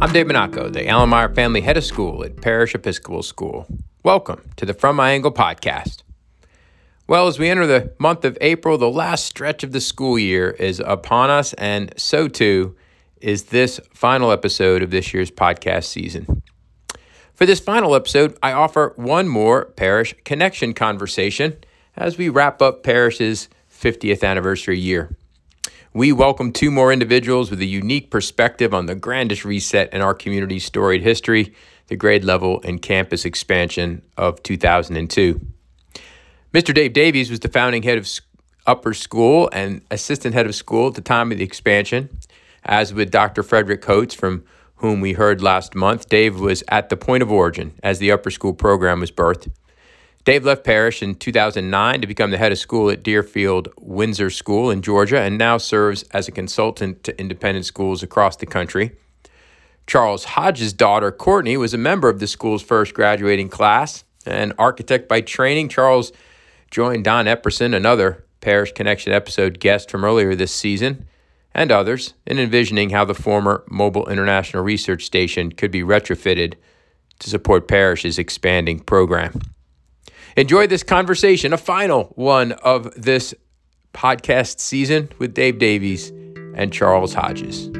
I'm Dave Monaco, the Allenmeyer Family Head of School at Parish Episcopal School. Welcome to the From My Angle podcast. Well, as we enter the month of April, the last stretch of the school year is upon us, and so too is this final episode of this year's podcast season. For this final episode, I offer one more Parish Connection conversation as we wrap up Parish's 50th anniversary year. We welcome two more individuals with a unique perspective on the grandest reset in our community's storied history, the grade level and campus expansion of 2002. Mr. Dave Davies was the founding head of upper school and assistant head of school at the time of the expansion. As with Dr. Frederick Coates, from whom we heard last month, Dave was at the point of origin as the upper school program was birthed. Dave left Parish in 2009 to become the head of school at Deerfield Windsor School in Georgia and now serves as a consultant to independent schools across the country. Charles Hodges' daughter, Courtney, was a member of the school's first graduating class. An architect by training, Charles joined Don Epperson, another Parish Connection episode guest from earlier this season, and others in envisioning how the former Mobil International Research Station could be retrofitted to support Parish's expanding program. Enjoy this conversation, a final one of this podcast season with Dave Davies and Charles Hodges.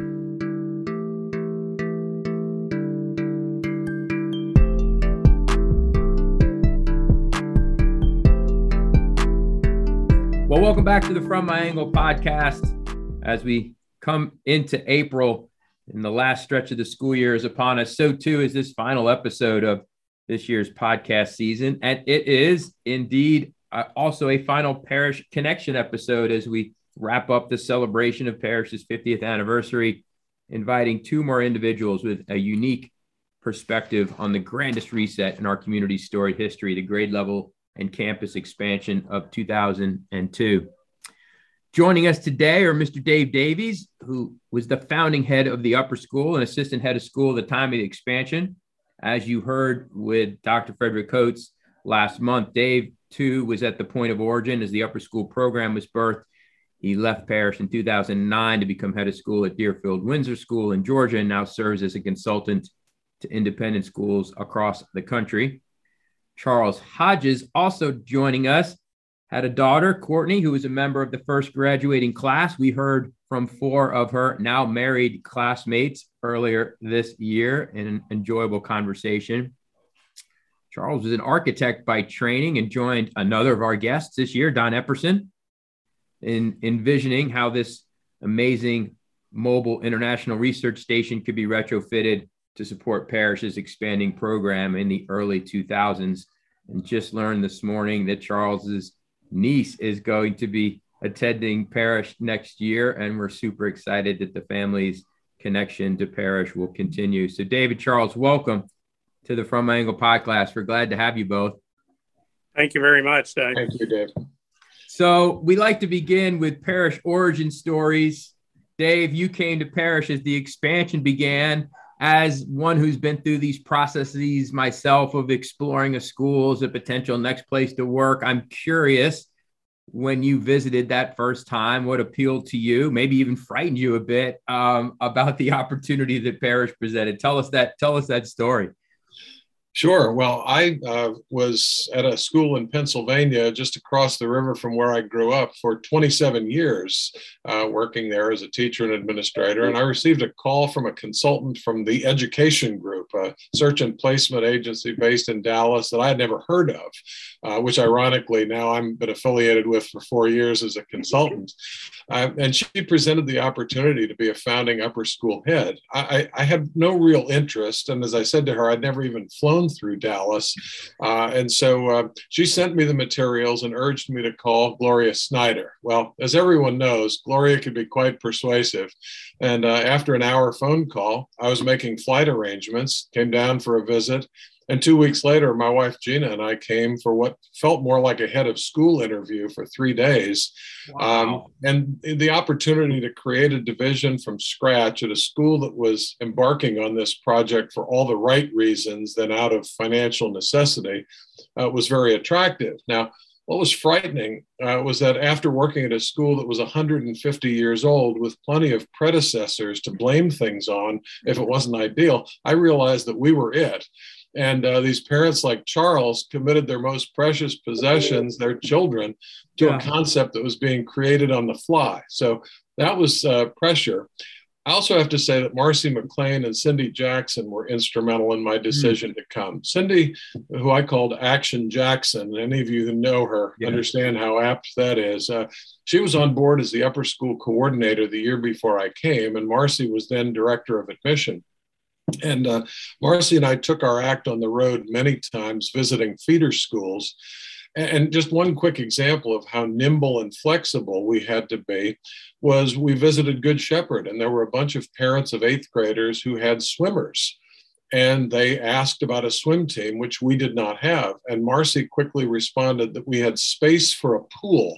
Well, welcome back to the From My Angle podcast. As we come into April and the last stretch of the school year is upon us, so too is this final episode of this year's podcast season. And it is indeed uh, also a final Parish Connection episode as we wrap up the celebration of Parish's 50th anniversary, inviting two more individuals with a unique perspective on the grandest reset in our community's storied history, the grade level and campus expansion of 2002. Joining us today are Mr. Dave Davies, who was the founding head of the upper school and assistant head of school at the time of the expansion, as you heard with Dr. Frederick Coates last month, Dave too was at the point of origin as the upper school program was birthed. He left Parish in 2009 to become head of school at Deerfield Windsor School in Georgia and now serves as a consultant to independent schools across the country. Charles Hodges also joining us had a daughter, Courtney, who was a member of the first graduating class. We heard from four of her now married classmates earlier this year in an enjoyable conversation. Charles is an architect by training and joined another of our guests this year, Don Epperson, in envisioning how this amazing Mobil international research station could be retrofitted to support Parish's expanding program in the early 2000s. And just learned this morning that Charles's niece is going to be attending Parish next year, and we're super excited that the family's connection to Parish will continue. So, David Charles, welcome to the From My Angle podcast. We're glad to have you both. Thank you very much, Dave. Thank you, Dave. So, we like to begin with Parish origin stories. Dave, you came to Parish as the expansion began. As one who's been through these processes myself of exploring a school as a potential next place to work, I'm curious when you visited that first time? What appealed to you, maybe even frightened you a bit um, about the opportunity that Parish presented? Tell us that. Tell us that story. Sure. Well, I uh, was at a school in Pennsylvania, just across the river from where I grew up, for 27 years, uh, working there as a teacher and administrator. And I received a call from a consultant from the Education Group, a search and placement agency based in Dallas that I had never heard of, uh, which ironically now I've been affiliated with for four years as a consultant. Uh, and she presented the opportunity to be a founding upper school head. I, I had no real interest. And as I said to her, I'd never even flown through Dallas. Uh, and so uh, she sent me the materials and urged me to call Gloria Snyder. Well, as everyone knows, Gloria could be quite persuasive. And uh, after an hour phone call, I was making flight arrangements, came down for a visit. And two weeks later, my wife Gina and I came for what felt more like a head of school interview for three days. Wow. Um, and the opportunity to create a division from scratch at a school that was embarking on this project for all the right reasons than out of financial necessity uh, was very attractive. Now, what was frightening uh, was that after working at a school that was 150 years old with plenty of predecessors to blame things on if it wasn't ideal, I realized that we were it. And uh, these parents, like Charles, committed their most precious possessions, their children, to yeah. a concept that was being created on the fly. So that was uh, pressure. I also have to say that Marcy McLean and Cindy Jackson were instrumental in my hmm. decision mm. to come. Cindy, who I called Action Jackson, any of you who know her yeah. understand how apt that is. Uh, she was on board as the upper school coordinator the year before I came, and Marcy was then director of admission. And uh, Marcy and I took our act on the road many times visiting feeder schools. And just one quick example of how nimble and flexible we had to be was we visited Good Shepherd, and there were a bunch of parents of eighth graders who had swimmers. And they asked about a swim team, which we did not have. And Marcy quickly responded that we had space for a pool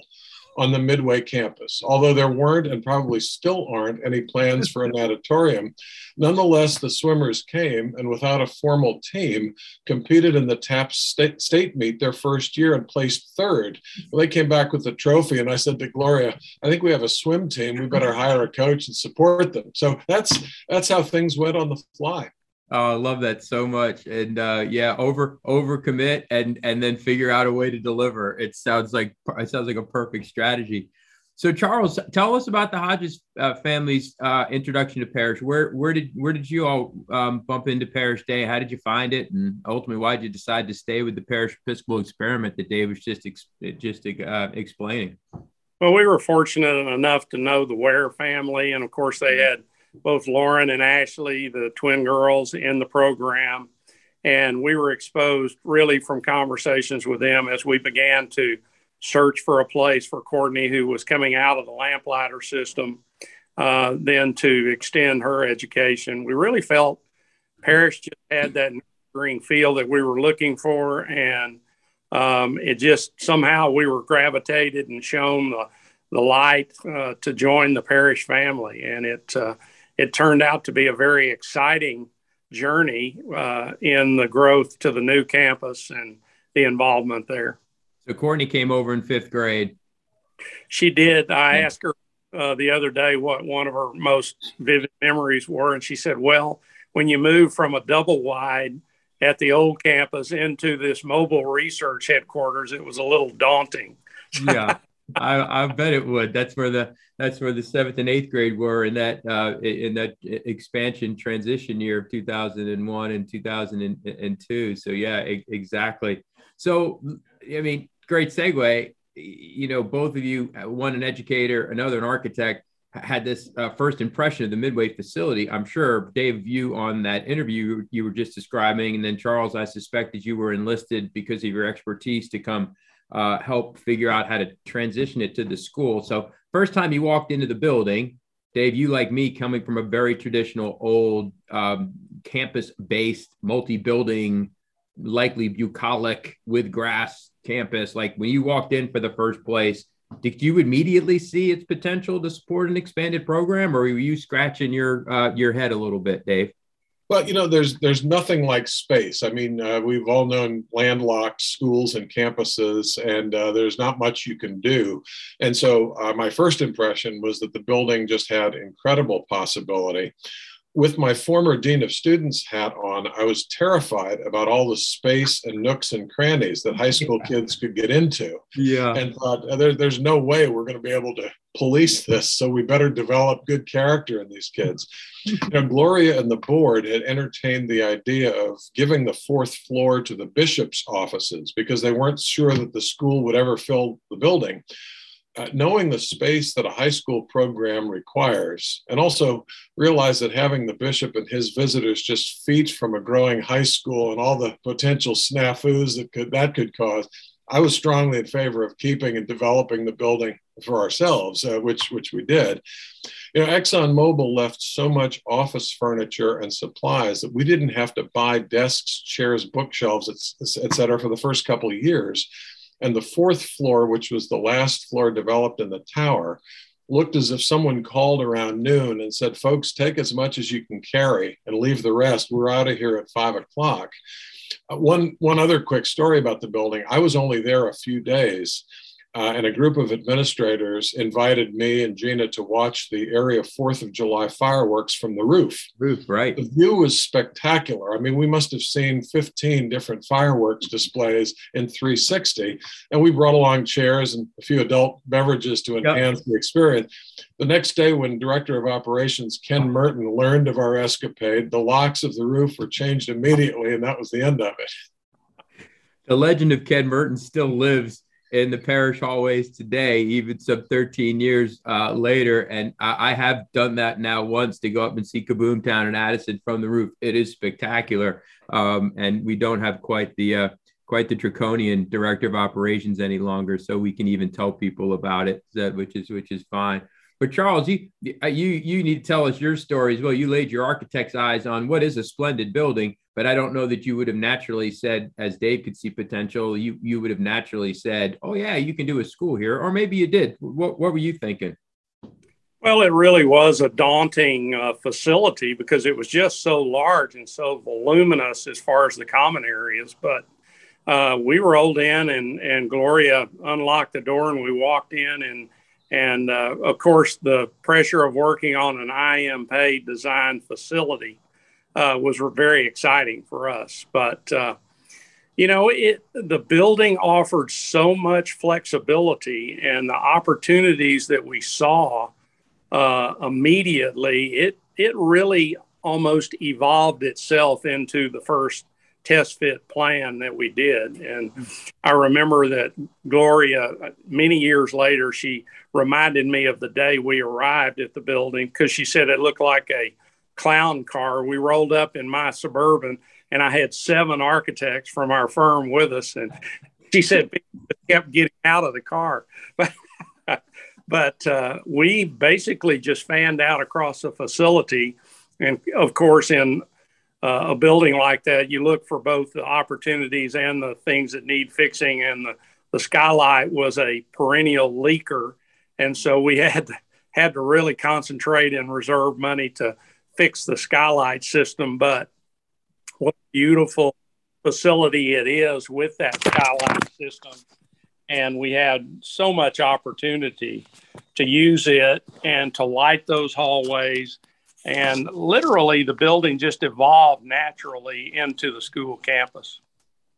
on the Midway campus. Although there weren't and probably still aren't any plans for an auditorium, nonetheless, the swimmers came and without a formal team competed in the TAPPS state, state meet their first year and placed third. Well, they came back with the trophy, and I said to Gloria, I think we have a swim team. We better hire a coach and support them. So that's that's how things went on the fly. Oh, I love that so much. And uh, yeah, over over commit and and then figure out a way to deliver. It sounds like it sounds like a perfect strategy. So Charles, tell us about the Hodges uh, family's uh, introduction to Parish. Where where did where did you all um, bump into Parish Day? How did you find it, and ultimately why did you decide to stay with the Parish Episcopal experiment that Dave was just ex- just uh, explaining? Well, we were fortunate enough to know the Ware family, and of course they had both Lauren and Ashley, the twin girls, in the program. And we were exposed really from conversations with them as we began to search for a place for Courtney, who was coming out of the lamplighter system, uh, then to extend her education. We really felt Parish just had that green feel that we were looking for. And um, it just somehow we were gravitated and shown the, the light uh, to join the Parish family. And it, uh, it turned out to be a very exciting journey uh, in the growth to the new campus and the involvement there. So Courtney came over in fifth grade. She did. I yeah. asked her uh, the other day what one of her most vivid memories were, and she said, "Well, when you move from a double wide at the old campus into this mobile research headquarters, it was a little daunting." yeah, I, I bet it would. That's where the that's where the seventh and eighth grade were in that uh, in that expansion transition year of 2001 and 2002. So yeah, exactly. So I mean, great segue. You know, both of you, one an educator, another an architect, had this uh, first impression of the Midway facility. I'm sure, Dave, you on that interview you were just describing, and then Charles, I suspect that you were enlisted because of your expertise to come uh, help figure out how to transition it to the school. So, first time you walked into the building, Dave, you like me coming from a very traditional old um, campus based, multi building, likely bucolic with grass campus. Like when you walked in for the first place, did you immediately see its potential to support an expanded program, or were you scratching your uh, your head a little bit, Dave? Well, you know, there's there's nothing like space. I mean, uh, we've all known landlocked schools and campuses, and uh, there's not much you can do. And so, uh, my first impression was that the building just had incredible possibility with my former dean of students hat on, I was terrified about all the space and nooks and crannies that high school kids could get into. Yeah. And thought, uh, there, there's no way we're going to be able to police this. So we better develop good character in these kids. you know, Gloria and the board had entertained the idea of giving the fourth floor to the bishop's offices because they weren't sure that the school would ever fill the building uh, knowing the space that a high school program requires, and also realize that having the bishop and his visitors just feet from a growing high school and all the potential snafus that could that could cause, I was strongly in favor of keeping and developing the building for ourselves, uh, which which we did. You know, ExxonMobil left so much office furniture and supplies that we didn't have to buy desks, chairs, bookshelves, et, et cetera, for the first couple of years and the fourth floor, which was the last floor developed in the tower, looked as if someone called around noon and said, Folks, take as much as you can carry and leave the rest. We're out of here at five o'clock. Uh, one one other quick story about the building. I was only there a few days, uh, and a group of administrators invited me and Gina to watch the area Fourth of July fireworks from the roof. Roof, right? The view was spectacular. I mean, we must have seen 15 different fireworks displays in 360, and we brought along chairs and a few adult beverages to enhance yep. the experience. The next day, when Director of Operations Ken Merton learned of our escapade, the locks of the roof were changed immediately, and that was the end of it. The legend of Ken Merton still lives in the parish hallways today, even some 13 years uh, later. And I, I, have done that now once to go up and see Kaboom Town and Addison from the roof. It is spectacular, um, and we don't have quite the uh, quite the draconian director of operations any longer, so we can even tell people about it, which is which is fine. But Charles, you you you need to tell us your story as well. You laid your architect's eyes on what is a splendid building, but I don't know that you would have naturally said, as Dave could see potential, you you would have naturally said, "Oh yeah, you can do a school here," or maybe you did. What what were you thinking? Well, it really was a daunting uh, facility because it was just so large and so voluminous as far as the common areas. But uh, we rolled in, and and Gloria unlocked the door, and we walked in, and and uh, of course, the pressure of working on an I.M. Pei designed facility uh, was very exciting for us. But, uh, you know, it, the building offered so much flexibility and the opportunities that we saw uh, immediately, it, it really almost evolved itself into the first test fit plan that we did. And I remember that Gloria, many years later, she reminded me of the day we arrived at the building because she said it looked like a clown car. We rolled up in my suburban, and I had seven architects from our firm with us. And she said people kept getting out of the car, but. but uh, we basically just fanned out across the facility, and of course, in uh, a building like that, you look for both the opportunities and the things that need fixing. And the, the skylight was a perennial leaker, and so we had had to really concentrate and reserve money to fix the skylight system. But what a beautiful facility it is with that skylight system. And we had so much opportunity to use it and to light those hallways and literally, the building just evolved naturally into the school campus.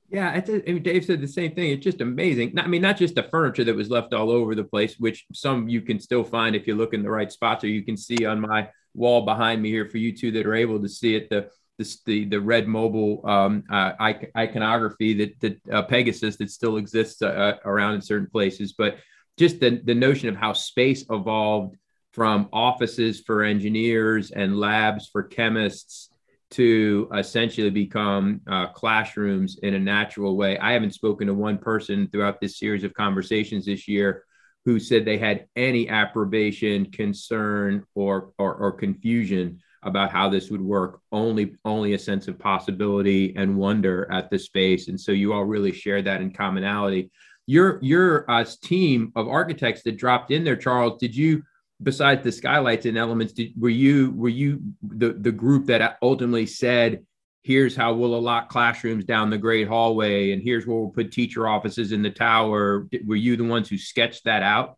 Yeah, I Dave said the same thing. It's just amazing. I mean, not just the furniture that was left all over the place, which some you can still find if you look in the right spots, or you can see on my wall behind me here for you two that are able to see it. The the the, the red Mobil um, uh, iconography that that uh, Pegasus that still exists uh, uh, around in certain places, but just the the notion of how space evolved from offices for engineers and labs for chemists to essentially become uh, classrooms in a natural way. I haven't spoken to one person throughout this series of conversations this year who said they had any approbation, concern, or, or, or confusion about how this would work. Only only a sense of possibility and wonder at the space. And so you all really share that in commonality. Your your uh, team of architects that dropped in there, Charles, did you? Besides the skylights and elements, did, were you were you the the group that ultimately said, "Here's how we'll allot classrooms down the great hallway, and here's where we'll put teacher offices in the tower"? Were you the ones who sketched that out?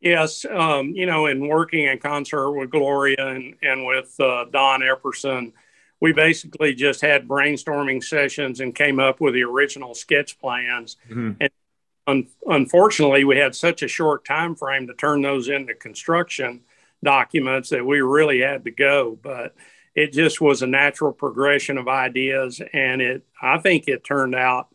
Yes, um, you know, in working in concert with Gloria and and with uh, Don Epperson, we basically just had brainstorming sessions and came up with the original sketch plans. Mm-hmm. And un- unfortunately, we had such a short time frame to turn those into construction documents that we really had to go. But it just was a natural progression of ideas, and it I think it turned out.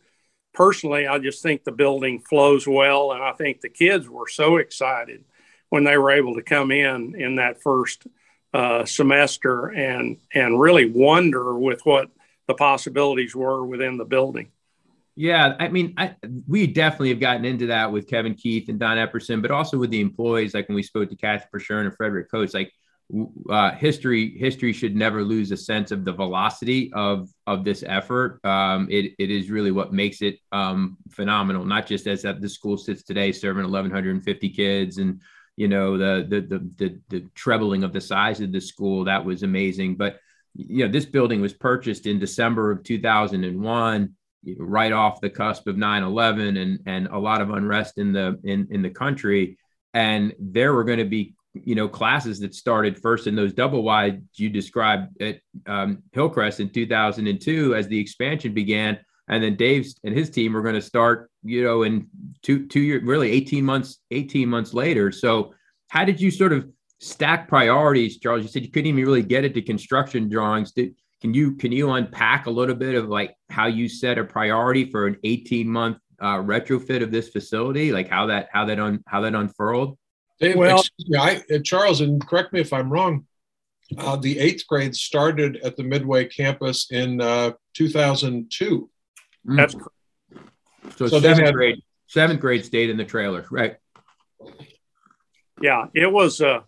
Personally, I just think the building flows well, and I think the kids were so excited when they were able to come in in that first uh, semester and and really wonder with what the possibilities were within the building. Yeah, I mean, I, we definitely have gotten into that with Kevin Keith and Don Epperson, but also with the employees. Like when we spoke to Kathy Pershern and Frederick Coates, like uh, history, history should never lose a sense of the velocity of of this effort. Um, it it is really what makes it um, phenomenal. Not just as that the school sits today, serving 1,150 kids, and you know the the the the, the trebling of the size of the school that was amazing, but you know, this building was purchased in December of 2001, right off the cusp of 9/11 and and a lot of unrest in the in in the country. And there were going to be you know classes that started first in those double wide you described at um, Hillcrest in 2002 as the expansion began, and then Dave's and his team were going to start you know in two two years really 18 months 18 months later. So how did you sort of stack priorities, Charles? You said you couldn't even really get it to construction drawings. Did, can you can you unpack a little bit of like how you set a priority for an 18 month uh, retrofit of this facility, like how that how that un, how that unfurled? Dave, well, me, I, uh, Charles, and correct me if I'm wrong. Uh, the eighth grade started at the Midway campus in uh, 2002. Mm. That's correct. So, so seventh had, grade, seventh grade stayed in the trailer, right? Yeah, it was. Uh,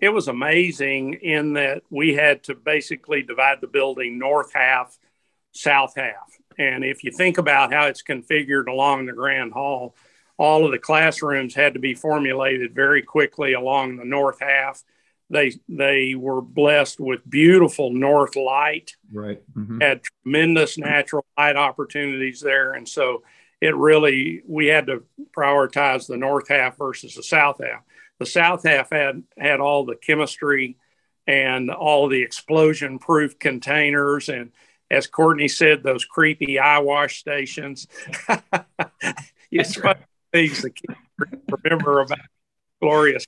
it was amazing in that we had to basically divide the building north half, south half. And if you think about how it's configured along the Grand Hall, all of the classrooms had to be formulated very quickly along the north half. They they were blessed with beautiful north light. Right. Mm-hmm. Had tremendous natural light opportunities there, and so it really we had to prioritize the north half versus the south half. The south half had had all the chemistry and all the explosion proof containers and as Courtney said, those creepy eye wash stations. it's right. things that kids remember about glorious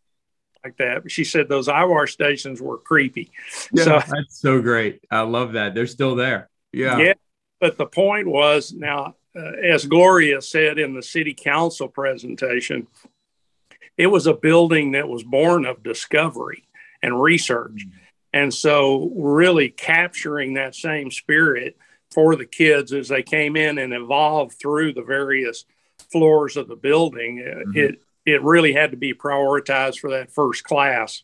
like that. She said those eye wash stations were creepy. Yeah, so, that's so great. I love that. They're still there. Yeah. Yeah. But the point was now, uh, as Gloria said in the city council presentation, it was a building that was born of discovery and research. Mm-hmm. And so, really capturing that same spirit for the kids as they came in and evolved through the various floors of the building, mm-hmm. it it really had to be prioritized for that first class,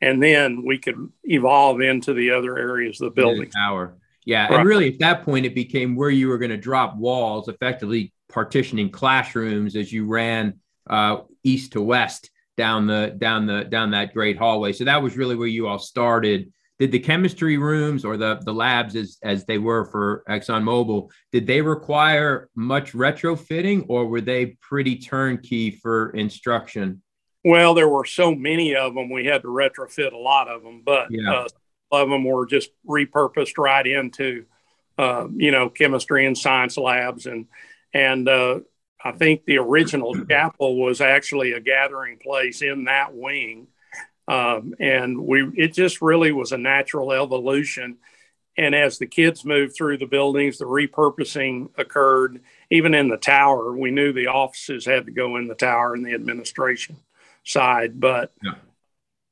and then we could evolve into the other areas of the building. Tower, yeah, right. and really at that point it became where you were going to drop walls, effectively partitioning classrooms as you ran uh, east to west down the down the down that great hallway. So that was really where you all started. Did the chemistry rooms or the the labs as as they were for ExxonMobil, did they require much retrofitting or were they pretty turnkey for instruction? Well, there were so many of them, we had to retrofit a lot of them, but yeah. uh, a lot of them were just repurposed right into, uh, you know, chemistry and science labs, and and uh, I think the original chapel was actually a gathering place in that wing. Um, and we it just really was a natural evolution. And as the kids moved through the buildings, the repurposing occurred. Even in the tower, we knew the offices had to go in the tower and the administration side, but yeah.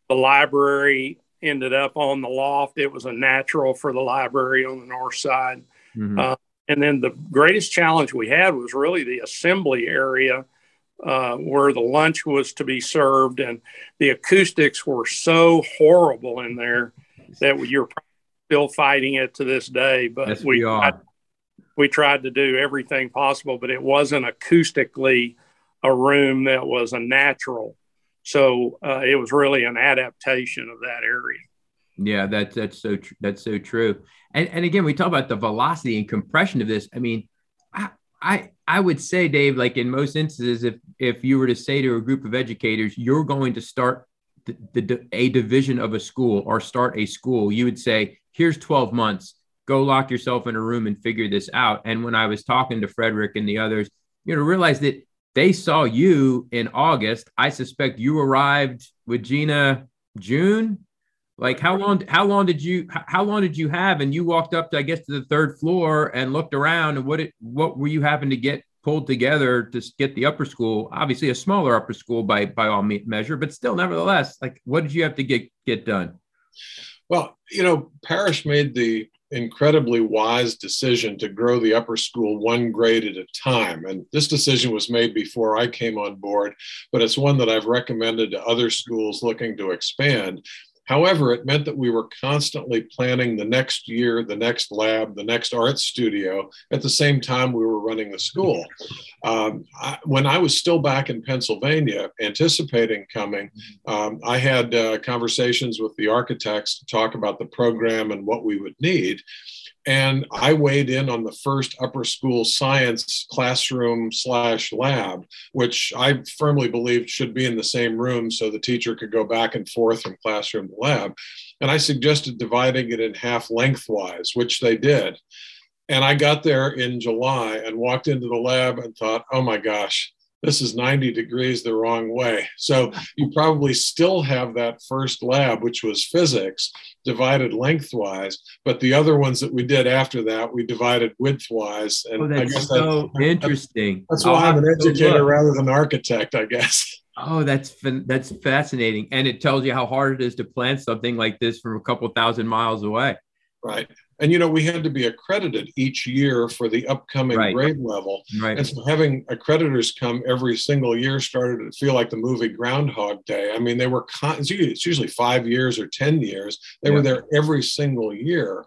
the library ended up on the loft. It was a natural for the library on the north side. Mm-hmm. Uh, and then the greatest challenge we had was really the assembly area uh, where the lunch was to be served. And the acoustics were so horrible in there that you're still fighting it to this day. But yes, we, we, tried, we tried to do everything possible, but it wasn't acoustically a room that was a natural. So uh, it was really an adaptation of that area. Yeah, that's that's so tr- that's so true. And and again, we talk about the velocity and compression of this. I mean, I I I would say, Dave, like in most instances, if if you were to say to a group of educators, you're going to start the, the a division of a school or start a school, you would say, here's 12 months. Go lock yourself in a room and figure this out. And when I was talking to Frederick and the others, you know, realize that they saw you in August. I suspect you arrived with Gina June like how long? How long did you? How long did you have? And you walked up, to, I guess, to the third floor and looked around. And what? It, what were you having to get pulled together to get the upper school? Obviously, a smaller upper school by by all measure, but still, nevertheless, like what did you have to get get done? Well, you know, Parish made the incredibly wise decision to grow the upper school one grade at a time. And this decision was made before I came on board, but it's one that I've recommended to other schools looking to expand However, it meant that we were constantly planning the next year, the next lab, the next art studio at the same time we were running the school. Um, I, when I was still back in Pennsylvania, anticipating coming, um, I had uh, conversations with the architects to talk about the program and what we would need. And I weighed in on the first upper school science classroom slash lab, which I firmly believed should be in the same room so the teacher could go back and forth from classroom to lab. And I suggested dividing it in half lengthwise, which they did. And I got there in July and walked into the lab and thought, oh my gosh, this is 90 degrees the wrong way. So you probably still have that first lab, which was physics, divided lengthwise, but the other ones that we did after that, we divided widthwise. And oh, that's I guess so that, interesting. That's why I'm an educator rather than an architect, I guess. Oh, that's that's fascinating, and it tells you how hard it is to plant something like this from a couple thousand miles away. Right. And you know, we had to be accredited each year for the upcoming right. grade level. Right. And so having accreditors come every single year started to feel like the movie Groundhog Day. I mean, they were con- it's usually five years or 10 years. They yeah. were there every single year.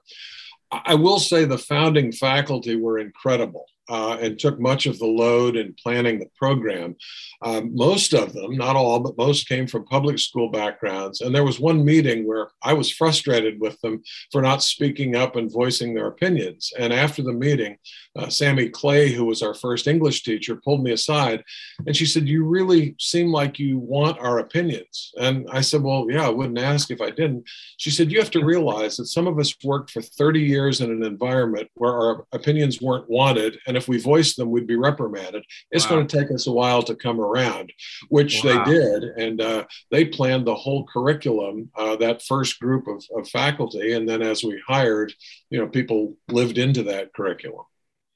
I will say the founding faculty were incredible uh, and took much of the load in planning the program. Um, most of them, not all, but most came from public school backgrounds. And there was one meeting where I was frustrated with them for not speaking up and voicing their opinions. And after the meeting, uh, Sammy Clay, who was our first English teacher, pulled me aside and she said, You really seem like you want our opinions. And I said, Well, yeah, I wouldn't ask if I didn't. She said, You have to realize that some of us worked for 30 years in an environment where our opinions weren't wanted. And if we voiced them, we'd be reprimanded. It's wow. going to take us a while to come around, which wow. they did. And uh, they planned the whole curriculum, uh, that first group of, of faculty. And then as we hired, you know, people lived into that curriculum.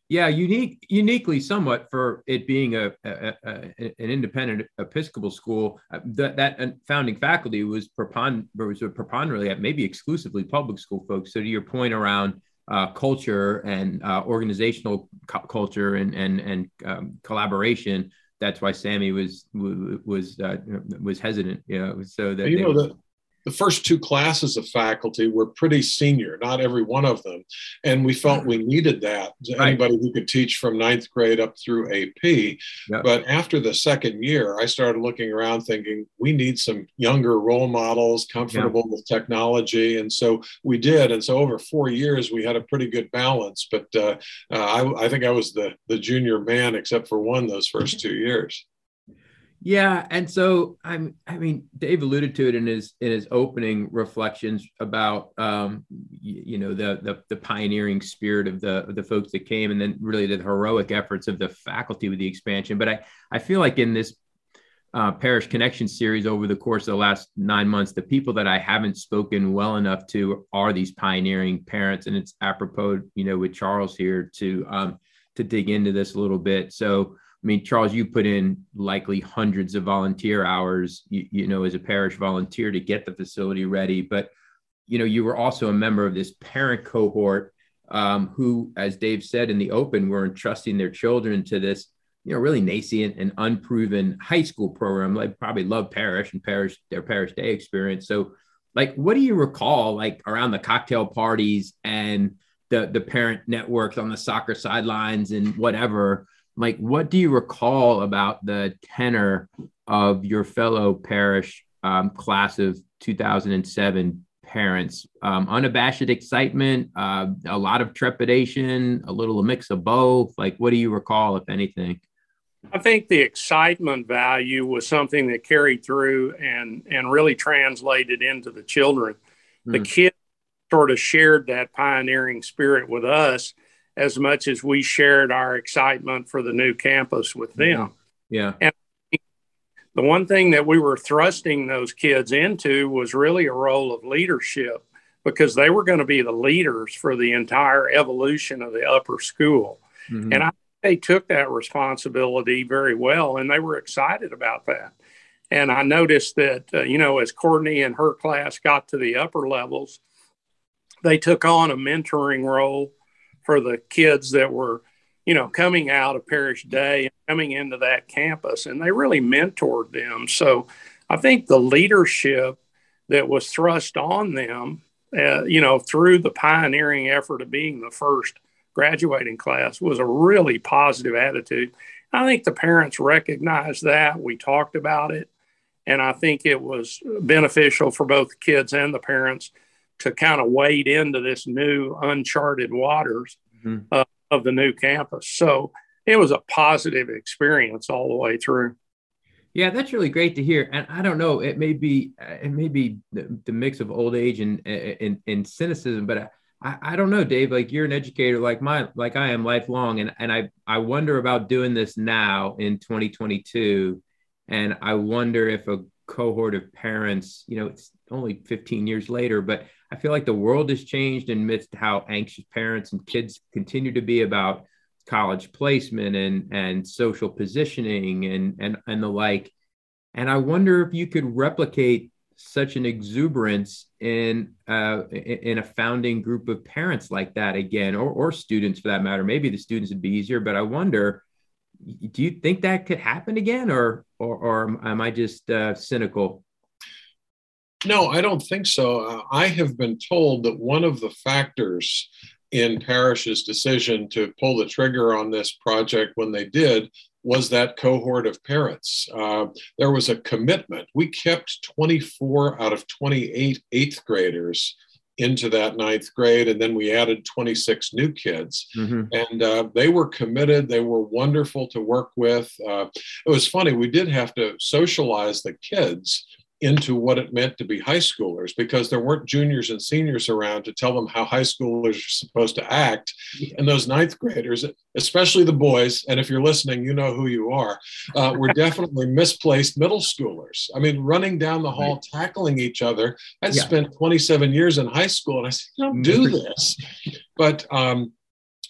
Yeah, unique, uniquely somewhat for it being a, a, a an independent Episcopal school. Uh, that that uh, founding faculty was prepon was preponderantly, maybe exclusively public school folks. So to your point around uh, culture and uh, organizational culture and and and um, collaboration. That's why Sammy was was uh, was hesitant, you know, so that you know the, the first two classes of faculty were pretty senior, not every one of them. And we felt we needed that. Right. Anybody who could teach from ninth grade up through AP. But after the second year, I started looking around thinking we need some younger role models, comfortable with technology. And so we did. And so over four years, we had a pretty good balance. But uh, uh, I, I think I was the, the junior man, except for one those first two years. Yeah, and so I'm. I mean, Dave alluded to it in his in his opening reflections about um, you, you know the, the, the pioneering spirit of the of the folks that came, and then really the heroic efforts of the faculty with the expansion. But I I feel like in this uh, parish connection series over the course of the last nine months, the people that I haven't spoken well enough to are these pioneering parents, and it's apropos, you know, with Charles here to um, to dig into this a little bit. So I mean, Charles, you put in likely hundreds of volunteer hours, you, you, know, as a parish volunteer to get the facility ready. But, you know, you were also a member of this parent cohort um, who, as Dave said in the open, were entrusting their children to this, you know, really nascent and unproven high school program. Like probably love parish and parish their parish day experience. So, like, what do you recall, like around the cocktail parties and the the parent networks on the soccer sidelines and whatever? Like what do you recall about the tenor of your fellow parish um, class of 2007 parents um, unabashed excitement uh, a lot of trepidation a little a mix of both like what do you recall if anything i think the excitement value was something that carried through and and really translated into the children mm. the hmm. kids sort of shared that pioneering spirit with us as much as we shared our excitement for the new campus with them. Yeah. And the one thing that we were thrusting those kids into was really a role of leadership because they were going to be the leaders for the entire evolution of the upper school. Mm-hmm. And I they took that responsibility very well and they were excited about that. And I noticed that, uh, you know, as Courtney and her class got to the upper levels, they took on a mentoring role for the kids that were, you know, coming out of Parish Day and coming into that campus, and they really mentored them. So I think the leadership that was thrust on them, uh, you know, through the pioneering effort of being the first graduating class was a really positive attitude. I think the parents recognized that. We talked about it. And I think it was beneficial for both the kids and the parents to kind of wade into this new uncharted waters mm-hmm. uh, of the new campus. So it was a positive experience all the way through. Yeah, that's really great to hear. And I don't know, it may be it may be the, the mix of old age and, and and cynicism, but I, I don't know, Dave. Like you're an educator, like my like I am lifelong, and and I I wonder about doing this now in 2022, and I wonder if a cohort of parents, you know, it's only 15 years later, but I feel like the world has changed in amidst how anxious parents and kids continue to be about college placement and and social positioning and and and the like. And i wonder if you could replicate such an exuberance in uh, in a founding group of parents like that again or or students for that matter. Maybe the students would be easier but i wonder do you think that could happen again? Or or, or am i just uh, cynical no i don't think so uh, i have been told that one of the factors in Parish's decision to pull the trigger on this project when they did was that cohort of parents. Uh, there was a commitment. We kept 24 out of 28 eighth graders into that ninth grade, and then we added 26 new kids. Mm-hmm. And uh, they were committed. They were wonderful to work with. Uh, it was funny, we did have to socialize the kids into what it meant to be high schoolers because there weren't juniors and seniors around to tell them how high schoolers are supposed to act. And those ninth graders, especially the boys, and if you're listening, you know who you are, uh, were definitely misplaced middle schoolers. I mean, running down the hall, right. tackling each other. I yeah. spent 27 years in high school and I said, don't do this. But um,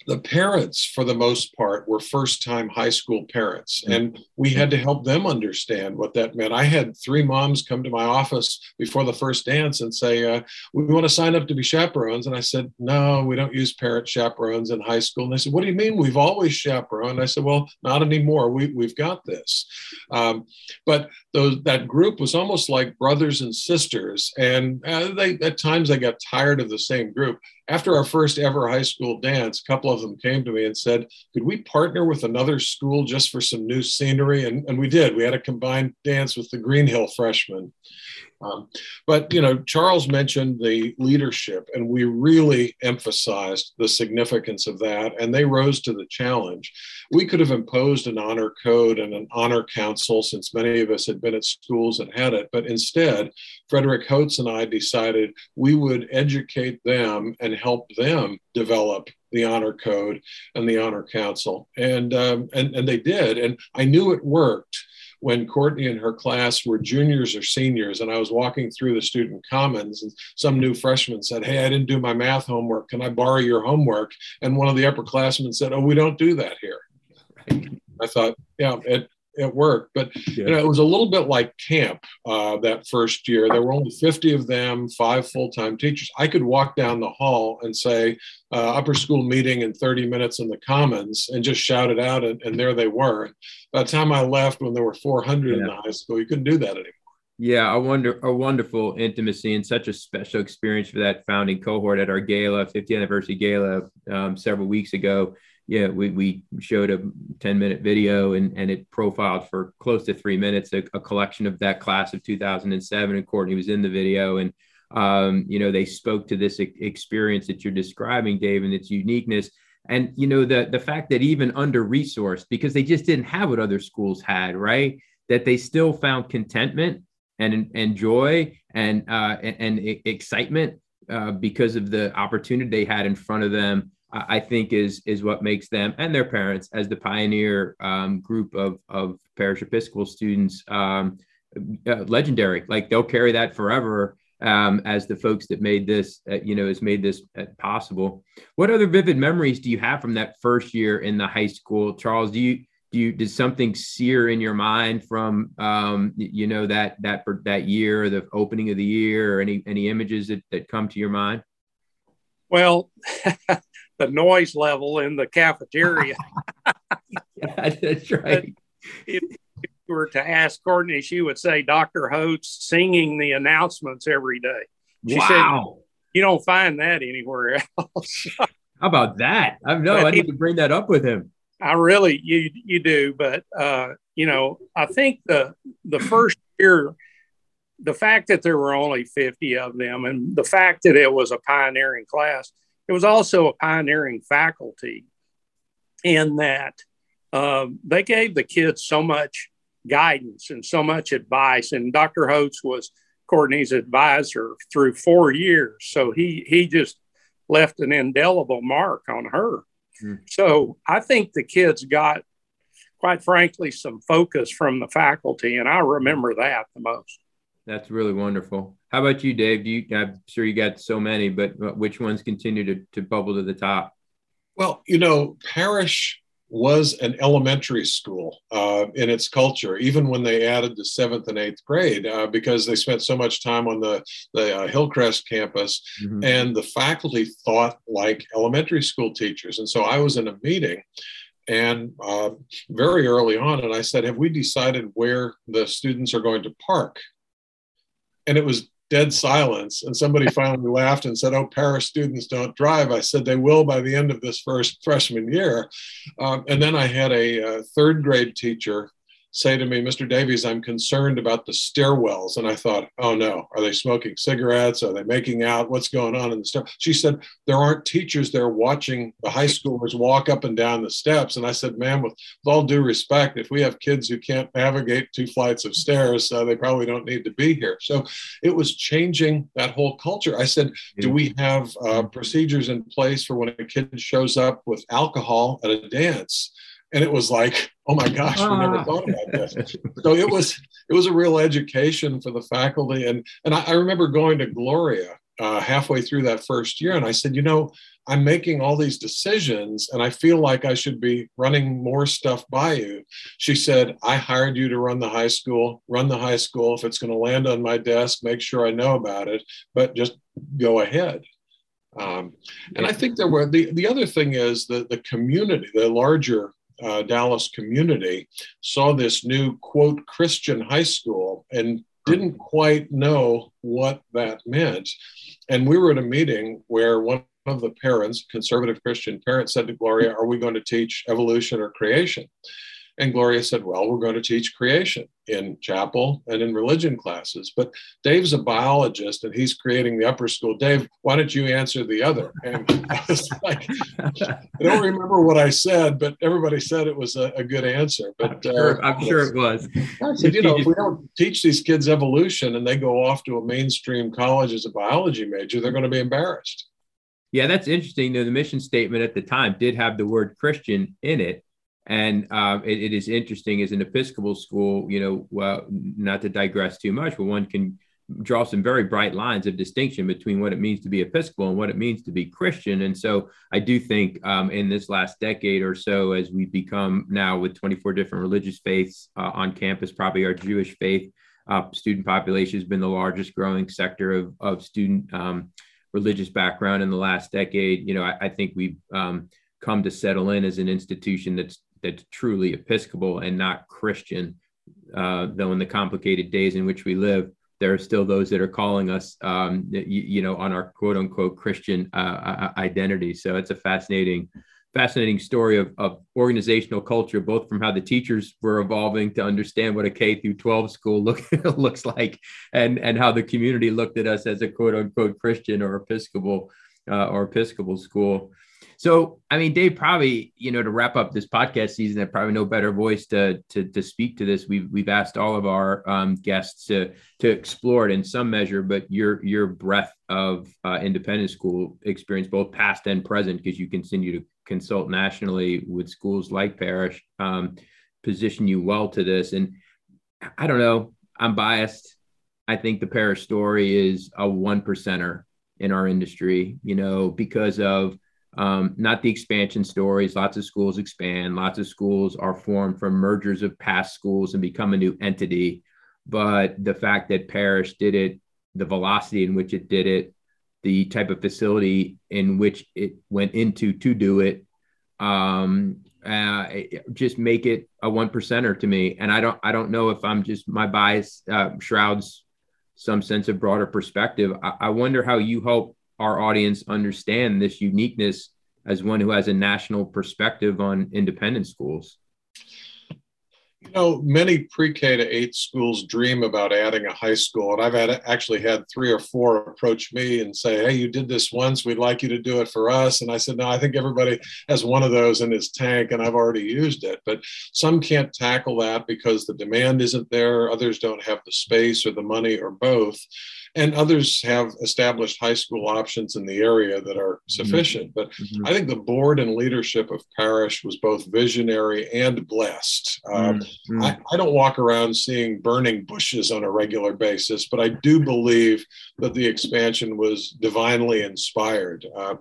the parents, for the most part, were first time high school parents. Mm-hmm. And we had to help them understand what that meant. I had three moms come to my office before the first dance and say, uh, We want to sign up to be chaperones. And I said, No, we don't use parent chaperones in high school. And they said, What do you mean? We've always chaperoned. I said, Well, not anymore. We, we've got this. Um, but those, that group was almost like brothers and sisters. And uh, they, at times they got tired of the same group after our first ever high school dance, a couple of them came to me and said, Could we partner with another school just for some new scenery? And, and we did. We had a combined dance with the Greenhill freshmen. Um, but you know, Charles mentioned the leadership, and we really emphasized the significance of that, and they rose to the challenge. We could have imposed an honor code and an honor council, since many of us had been at schools that had it, but instead, Frederick Holtz and I decided we would educate them and help them develop the honor code and the honor council, and um, and and they did, and I knew it worked when Courtney and her class were juniors or seniors, and I was walking through the student commons, and some new freshman said, Hey, I didn't do my math homework. Can I borrow your homework? And one of the upperclassmen said, Oh, we don't do that here. I thought, yeah, it worked. But yeah. you know, it was a little bit like camp uh, that first year. There were only 50 of them, five full time teachers. I could walk down the hall and say, uh, upper school meeting in 30 minutes in the Commons and just shout it out, and, and there they were. By the time I left, when there were 400 yeah. in the high school, you couldn't do that anymore. Yeah, a wonder a wonderful intimacy and such a special experience for that founding cohort at our gala, 50th anniversary gala um, several weeks ago yeah, we, we showed a 10 minute video and, and it profiled for close to three minutes a, a collection of that class of 2007. And Courtney was in the video. And, um, you know, they spoke to this experience that you're describing, Dave, and its uniqueness. And, you know, the, the fact that even under resourced, because they just didn't have what other schools had, right? That they still found contentment and, and joy and, uh, and, and excitement uh, because of the opportunity they had in front of them I think is is what makes them and their parents as the pioneer um, group of of parish Episcopal students um, uh, legendary. Like they'll carry that forever um, as the folks that made this, uh, you know, has made this uh, possible. What other vivid memories do you have from that first year in the high school, Charles? Do you do you did something sear in your mind from um, you know that that that year, the opening of the year, or any any images that that come to your mind? Well, the noise level in the cafeteria. yeah, that's right. It, you were to ask Courtney, she would say Dr. Holtz singing the announcements every day. She wow. said, You don't find that anywhere else. How about that? I know I need to bring that up with him. I really you you do, but uh, you know, I think the the first year, the fact that there were only 50 of them and the fact that it was a pioneering class, it was also a pioneering faculty in that um, they gave the kids so much guidance and so much advice. And Dr. Holtz was Courtney's advisor through four years. So he he just left an indelible mark on her. Mm. So I think the kids got, quite frankly, some focus from the faculty, and I remember that the most. That's really wonderful. How about you, Dave? Do you, I'm sure you got so many, but which ones continue to, to bubble to the top? Well, you know, Parish was an elementary school uh, in its culture, even when they added the seventh and eighth grade, uh, because they spent so much time on the, the uh, Hillcrest campus mm-hmm. and the faculty thought like elementary school teachers. And so I was in a meeting and uh, very early on, and I said, Have we decided where the students are going to park? And it was dead silence. And somebody finally laughed and said, Oh, Parish students don't drive. I said, They will by the end of this first freshman year. Um, and then I had a, a third grade teacher say to me, Mr. Davies, I'm concerned about the stairwells. And I thought, oh no, are they smoking cigarettes? Are they making out? What's going on in the stair? She said, there aren't teachers there watching the high schoolers walk up and down the steps. And I said, ma'am, with, with all due respect, if we have kids who can't navigate two flights of stairs, uh, they probably don't need to be here. So it was changing that whole culture. I said, do we have uh, procedures in place for when a kid shows up with alcohol at a dance? And it was like oh my gosh we never thought about this. So it was it was a real education for the faculty. And and i, I remember going to gloria uh, halfway through that first year and i said you know i'm making all these decisions and i feel like i should be running more stuff by you. She said i hired you to run the high school run the high school. If it's going to land on my desk make sure i know about it but just go ahead. Um, and I think there were the, the other thing is that the community, the larger uh, Dallas community saw this new quote Christian high school and didn't quite know what that meant. And we were at a meeting where one of the parents, conservative Christian parents, said to Gloria, Are we going to teach evolution or creation? And Gloria said, Well, we're going to teach creation in chapel and in religion classes. But Dave's a biologist and he's creating the upper school. Dave, why don't you answer the other? And I was like, I don't remember what I said, but everybody said it was a, a good answer. But I'm sure, uh, I'm sure it was. Said, you know, if we don't teach these kids evolution and they go off to a mainstream college as a biology major, they're going to be embarrassed. Yeah, that's interesting. The mission statement at the time did have the word Christian in it. And uh, it, it is interesting as an Episcopal school, you know, well, not to digress too much, but one can draw some very bright lines of distinction between what it means to be Episcopal and what it means to be Christian. And so I do think um, in this last decade or so, as we've become now with 24 different religious faiths uh, on campus, probably our Jewish faith uh, student population has been the largest growing sector of, of student um, religious background in the last decade. You know, I, I think we've um, come to settle in as an institution that's that's truly Episcopal and not Christian. Uh, though in the complicated days in which we live, there are still those that are calling us, um, you, you, know, on our quote unquote Christian uh, identity. So it's a fascinating, fascinating story of, of organizational culture, both from how the teachers were evolving to understand what a K through 12 school look, looks like, and and how the community looked at us as a quote unquote Christian or Episcopal uh, or Episcopal school. So, I mean, Dave, probably you know to wrap up this podcast season, that probably no better voice to to to speak to this. We've we've asked all of our um, guests to to explore it in some measure, but your your breadth of uh, independent school experience, both past and present, because you continue to consult nationally with schools like Parish, um, position you well to this. And I don't know, I'm biased. I think the Parish story is a one percenter in our industry, you know, because of um, not the expansion stories. Lots of schools expand. Lots of schools are formed from mergers of past schools and become a new entity. But the fact that Parish did it, the velocity in which it did it, the type of facility in which it went into to do it, um, uh, just make it a one percenter to me. And I don't, I don't know if I'm just my bias uh, shrouds some sense of broader perspective. I, I wonder how you help our audience understand this uniqueness as one who has a national perspective on independent schools. You know, many pre-K to eight schools dream about adding a high school, and I've had actually had three or four approach me and say, "Hey, you did this once. We'd like you to do it for us." And I said, "No, I think everybody has one of those in his tank, and I've already used it." But some can't tackle that because the demand isn't there. Others don't have the space or the money or both and others have established high school options in the area that are mm-hmm. sufficient. But mm-hmm. I think the board and leadership of Parish was both visionary and blessed. Um, mm-hmm. I, I, don't walk around seeing burning bushes on a regular basis, but I do believe that the expansion was divinely inspired. Uh,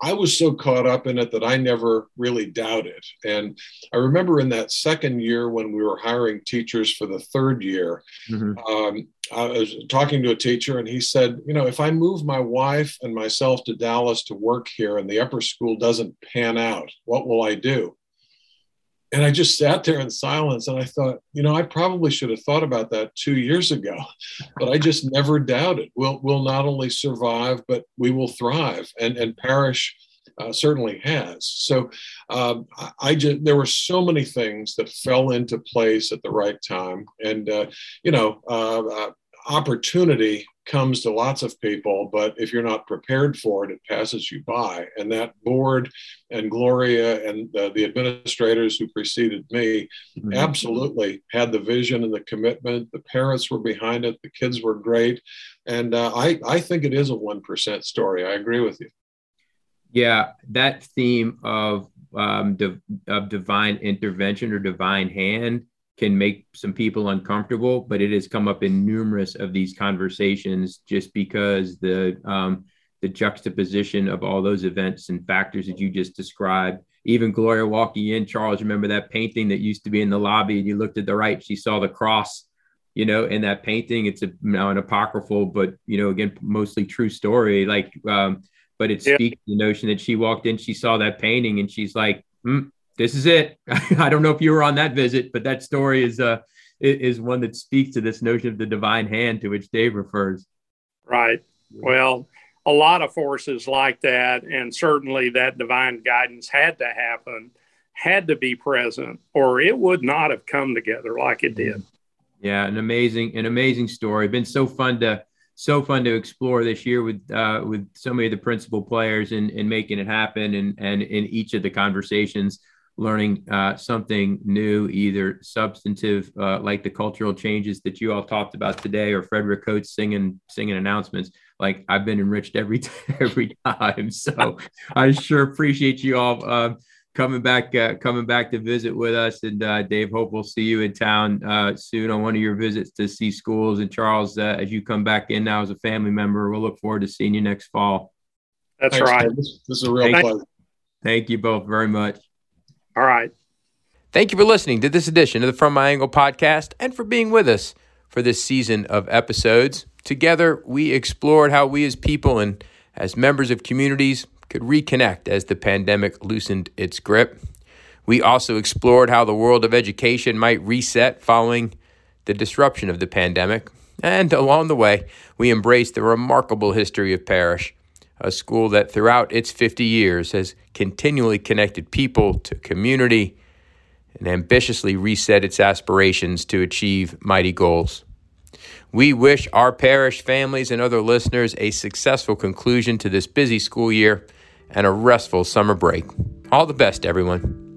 I was so caught up in it that I never really doubted. And I remember in that second year when we were hiring teachers for the third year, mm-hmm. um, I was talking to a teacher and he said, You know, if I move my wife and myself to Dallas to work here and the upper school doesn't pan out, what will I do? And I just sat there in silence and I thought, you know, I probably should have thought about that two years ago, but I just never doubted. We'll, we'll not only survive, but we will thrive. And, and Parish uh, certainly has. So um, I just, there were so many things that fell into place at the right time. And, uh, you know, uh, uh opportunity comes to lots of people, but if you're not prepared for it, it passes you by. And that board and Gloria and the, the administrators who preceded me mm-hmm. absolutely had the vision and the commitment. The parents were behind it, the kids were great. And uh, I, I think it is a 1% story. I agree with you. Yeah, that theme of um, div- of divine intervention or divine hand can make some people uncomfortable, but it has come up in numerous of these conversations just because the um, the juxtaposition of all those events and factors that you just described. Even Gloria walking in, Charles, remember that painting that used to be in the lobby, and you looked at the right, she saw the cross, you know, in that painting. It's a now an apocryphal, but you know, again, mostly true story. Like, um, but it yeah. speaks the notion that she walked in, she saw that painting, and she's like, mm, this is it. I don't know if you were on that visit, but that story is uh is one that speaks to this notion of the divine hand to which Dave refers. Right. Well, a lot of forces like that, and certainly that divine guidance had to happen, had to be present, or it would not have come together like it did. Yeah, an amazing, an amazing story. Been so fun to so fun to explore this year with uh, with so many of the principal players and, and making it happen and and in each of the conversations learning uh, something new, either substantive, uh, like the cultural changes that you all talked about today, or Frederick Coates singing singing announcements. Like I've been enriched every every time. So I sure appreciate you all uh, coming back uh, coming back to visit with us. And uh, Dave, hope we'll see you in town uh, soon on one of your visits to see schools. And Charles, as you come back in now as a family member, we'll look forward to seeing you next fall. That's Thanks, right. This, this, is a real pleasure. Thank you both very much. All right. Thank you for listening to this edition of the From My Angle podcast and for being with us for this season of episodes. Together, we explored how we as people and as members of communities could reconnect as the pandemic loosened its grip. We also explored how the world of education might reset following the disruption of the pandemic. And along the way, we embraced the remarkable history of Parish a school that throughout its 50 years has continually connected people to community and ambitiously reset its aspirations to achieve mighty goals. We wish our parish families and other listeners a successful conclusion to this busy school year and a restful summer break. All the best, everyone.